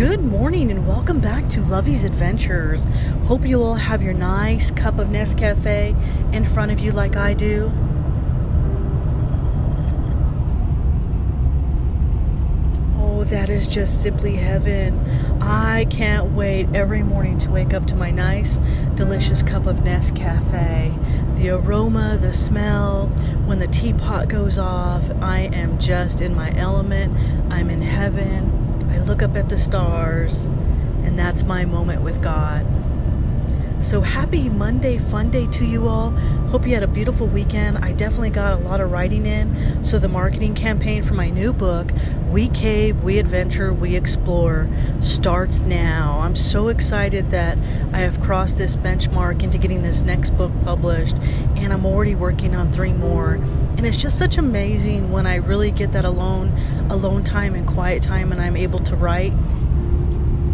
Good morning and welcome back to Lovey's Adventures. Hope you all have your nice cup of Nescafe in front of you like I do. Oh, that is just simply heaven. I can't wait every morning to wake up to my nice, delicious cup of Nescafe. The aroma, the smell, when the teapot goes off, I am just in my element. I'm in heaven. I look up at the stars, and that's my moment with God. So happy Monday fun day to you all. Hope you had a beautiful weekend. I definitely got a lot of writing in. So the marketing campaign for my new book, We Cave, We Adventure, We Explore, starts now. I'm so excited that I have crossed this benchmark into getting this next book published, and I'm already working on three more. And it's just such amazing when I really get that alone, alone time and quiet time, and I'm able to write,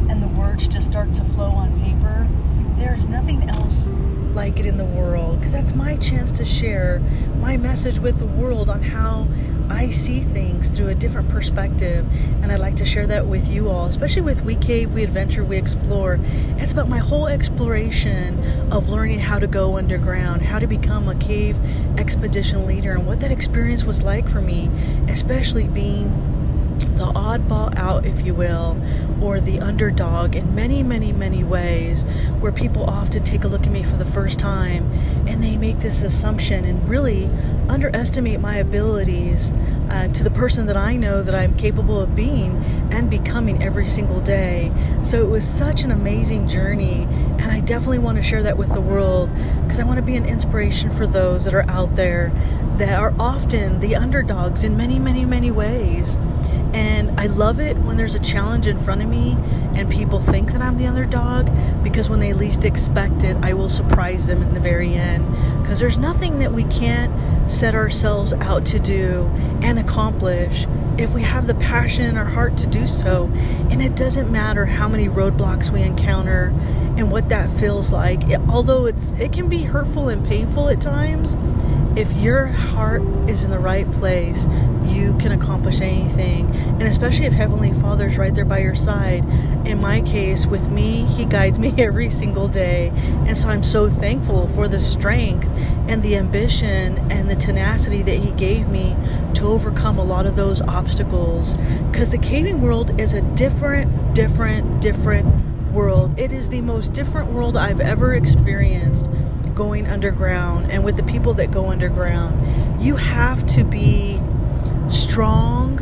and the words just start to flow on paper. There's nothing else like it in the world because that's my chance to share my message with the world on how I see things through a different perspective, and I'd like to share that with you all, especially with We Cave, We Adventure, We Explore. It's about my whole exploration of learning how to go underground, how to become a cave expedition leader, and what that experience was like for me, especially being the oddball out, if you will, or the underdog in many, many, many ways, where people often take a look at me for the first time and they make this assumption and really underestimate my abilities uh, to the person that I know that I'm capable of being and becoming every single day. So it was such an amazing journey, and I definitely want to share that with the world because I want to be an inspiration for those that are out there that are often the underdogs in many, many, many ways. And I love it when there's a challenge in front of me and people think that I'm the underdog because when they least expect it, I will surprise them in the very end. Because there's nothing that we can't set ourselves out to do and accomplish if we have the passion in our heart to do so. And it doesn't matter how many roadblocks we encounter and what that feels like. It, although it's it can be hurtful and painful at times, if your heart is in the right place, you can accomplish anything. And especially if Heavenly Father's right there by your side. In my case, with me, He guides me every single day. And so I'm so thankful for the strength and the ambition and the tenacity that He gave me to overcome a lot of those obstacles. Because the caving world is a different, different, different world. It is the most different world I've ever experienced going underground and with the people that go underground. You have to be strong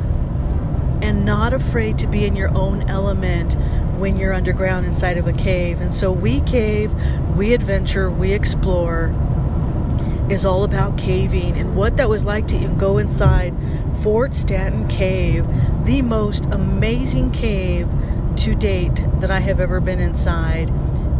and not afraid to be in your own element when you're underground inside of a cave. And so we cave, we adventure, we explore is all about caving and what that was like to even go inside Fort Stanton Cave, the most amazing cave to date that I have ever been inside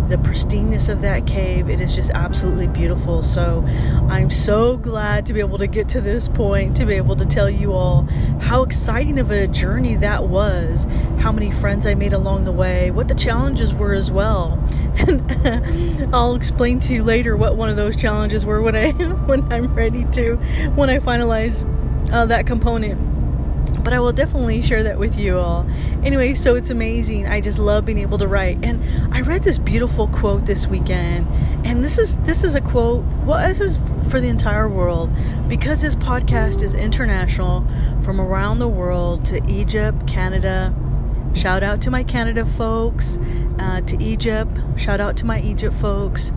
the pristineness of that cave. It is just absolutely beautiful. So I'm so glad to be able to get to this point, to be able to tell you all how exciting of a journey that was, how many friends I made along the way, what the challenges were as well. And I'll explain to you later what one of those challenges were when I when I'm ready to, when I finalize uh, that component but I will definitely share that with you all. Anyway, so it's amazing. I just love being able to write. And I read this beautiful quote this weekend, and this is this is a quote. Well, this is for the entire world because this podcast is international from around the world to Egypt, Canada. Shout out to my Canada folks, uh, to Egypt. Shout out to my Egypt folks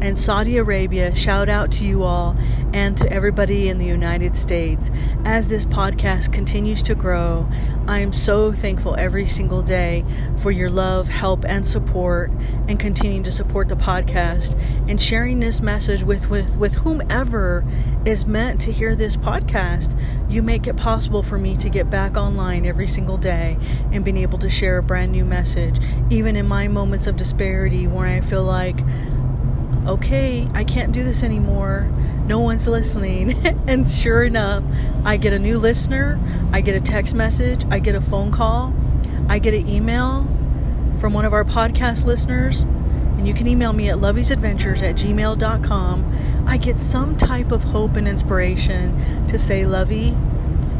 and Saudi Arabia. Shout out to you all and to everybody in the United States. As this podcast continues to grow, I am so thankful every single day for your love, help, and support, and continuing to support the podcast and sharing this message with, with, with whomever is meant to hear this podcast. You make it possible for me to get back online every single day and being able to share a brand new message, even in my moments of disparity where I feel like okay, I can't do this anymore. No one's listening. and sure enough, I get a new listener, I get a text message, I get a phone call, I get an email from one of our podcast listeners. And you can email me at loveysadventures at gmail.com. I get some type of hope and inspiration to say, Lovey,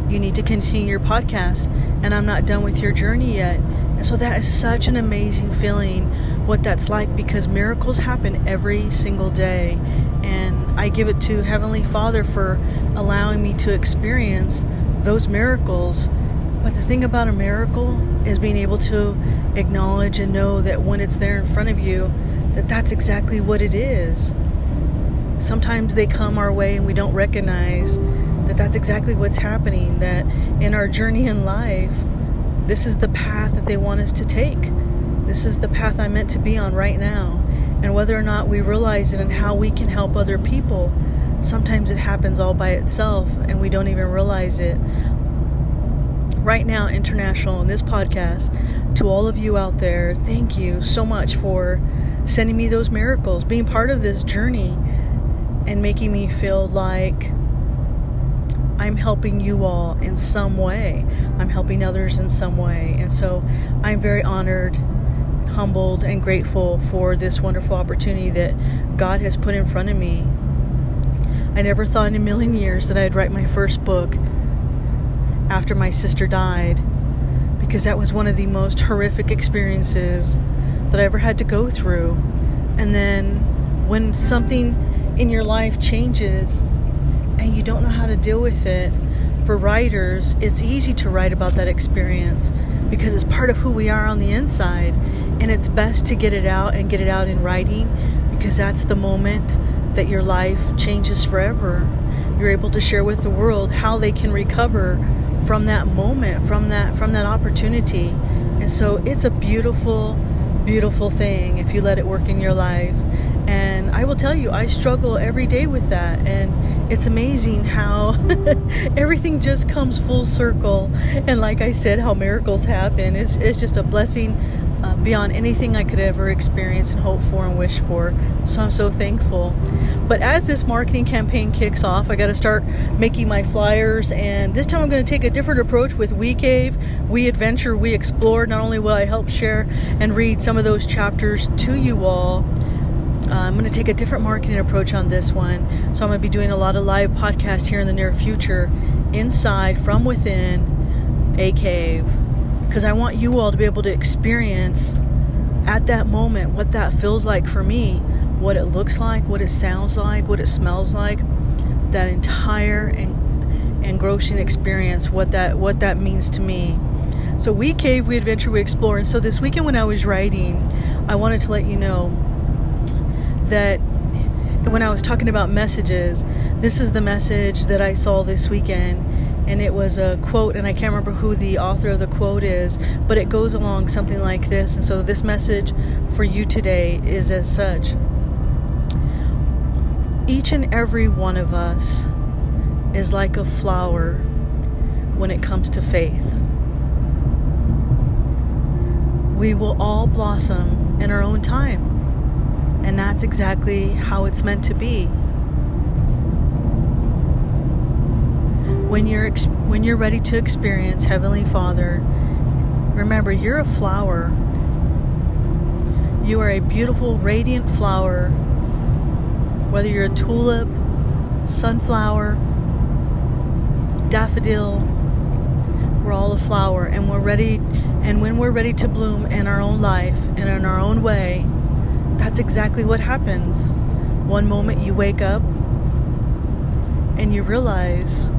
you need to continue your podcast, and I'm not done with your journey yet. And so that is such an amazing feeling what that's like because miracles happen every single day. And I give it to Heavenly Father for allowing me to experience those miracles. But the thing about a miracle is being able to acknowledge and know that when it's there in front of you, that that's exactly what it is. Sometimes they come our way and we don't recognize that that's exactly what's happening, that in our journey in life, this is the path that they want us to take. This is the path I'm meant to be on right now. And whether or not we realize it and how we can help other people, sometimes it happens all by itself and we don't even realize it. Right now, International, in this podcast, to all of you out there, thank you so much for sending me those miracles, being part of this journey and making me feel like I'm helping you all in some way. I'm helping others in some way. And so I'm very honored, humbled, and grateful for this wonderful opportunity that God has put in front of me. I never thought in a million years that I'd write my first book after my sister died because that was one of the most horrific experiences that I ever had to go through. And then when something in your life changes and you don't know how to deal with it, for writers, it's easy to write about that experience because it's part of who we are on the inside. And it's best to get it out and get it out in writing because that's the moment that your life changes forever. You're able to share with the world how they can recover from that moment, from that from that opportunity. And so it's a beautiful beautiful thing if you let it work in your life. And I will tell you, I struggle every day with that. And it's amazing how everything just comes full circle. And like I said, how miracles happen. It's, it's just a blessing uh, beyond anything I could ever experience and hope for and wish for. So I'm so thankful. But as this marketing campaign kicks off, I got to start making my flyers. And this time I'm going to take a different approach with We Cave, We Adventure, We Explore. Not only will I help share and read some of those chapters to you all. Uh, I'm going to take a different marketing approach on this one. So, I'm going to be doing a lot of live podcasts here in the near future inside from within a cave because I want you all to be able to experience at that moment what that feels like for me, what it looks like, what it sounds like, what it smells like, that entire engrossing experience, what that what that means to me. So we cave, we adventure, we explore. And so this weekend when I was writing, I wanted to let you know that when I was talking about messages, this is the message that I saw this weekend and it was a quote, and I can't remember who the author of the quote is, but it goes along something like this. And so, this message for you today is as such Each and every one of us is like a flower when it comes to faith. We will all blossom in our own time, and that's exactly how it's meant to be. When you're when you're ready to experience heavenly father remember you're a flower. You are a beautiful radiant flower. Whether you're a tulip sunflower daffodil we're all a flower. And we're ready and when we're ready to bloom in our own life and in our own way that's exactly what happens. One moment you wake up and you realize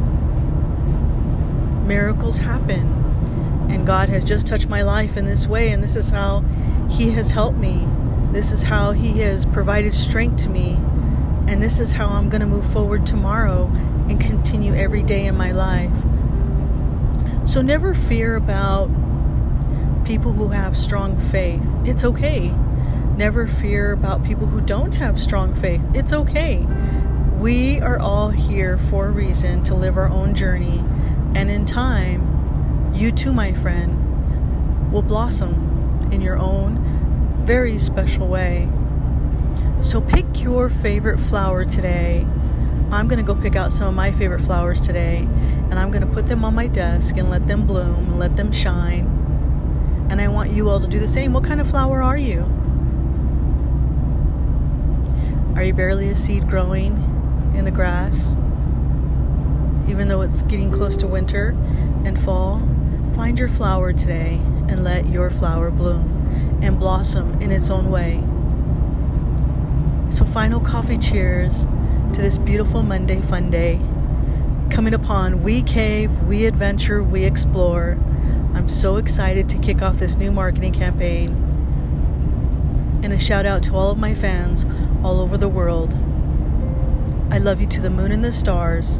miracles happen. And God has just touched my life in this way, and this is how He has helped me. This is how He has provided strength to me. And this is how I'm going to move forward tomorrow and continue every day in my life. So never fear about people who have strong faith. It's okay. Never fear about people who don't have strong faith. It's okay. We are all here for a reason to live our own journey and in time, you too, my friend, will blossom in your own very special way. So pick your favorite flower today. I'm going to go pick out some of my favorite flowers today, and I'm going to put them on my desk and let them bloom and let them shine. And I want you all to do the same. What kind of flower are you? Are you barely a seed growing in the grass? Even though it's getting close to winter and fall, find your flower today and let your flower bloom and blossom in its own way. So, final coffee cheers to this beautiful Monday fun day. Coming upon We Cave, We Adventure, We Explore. I'm so excited to kick off this new marketing campaign. And a shout out to all of my fans all over the world. I love you to the moon and the stars.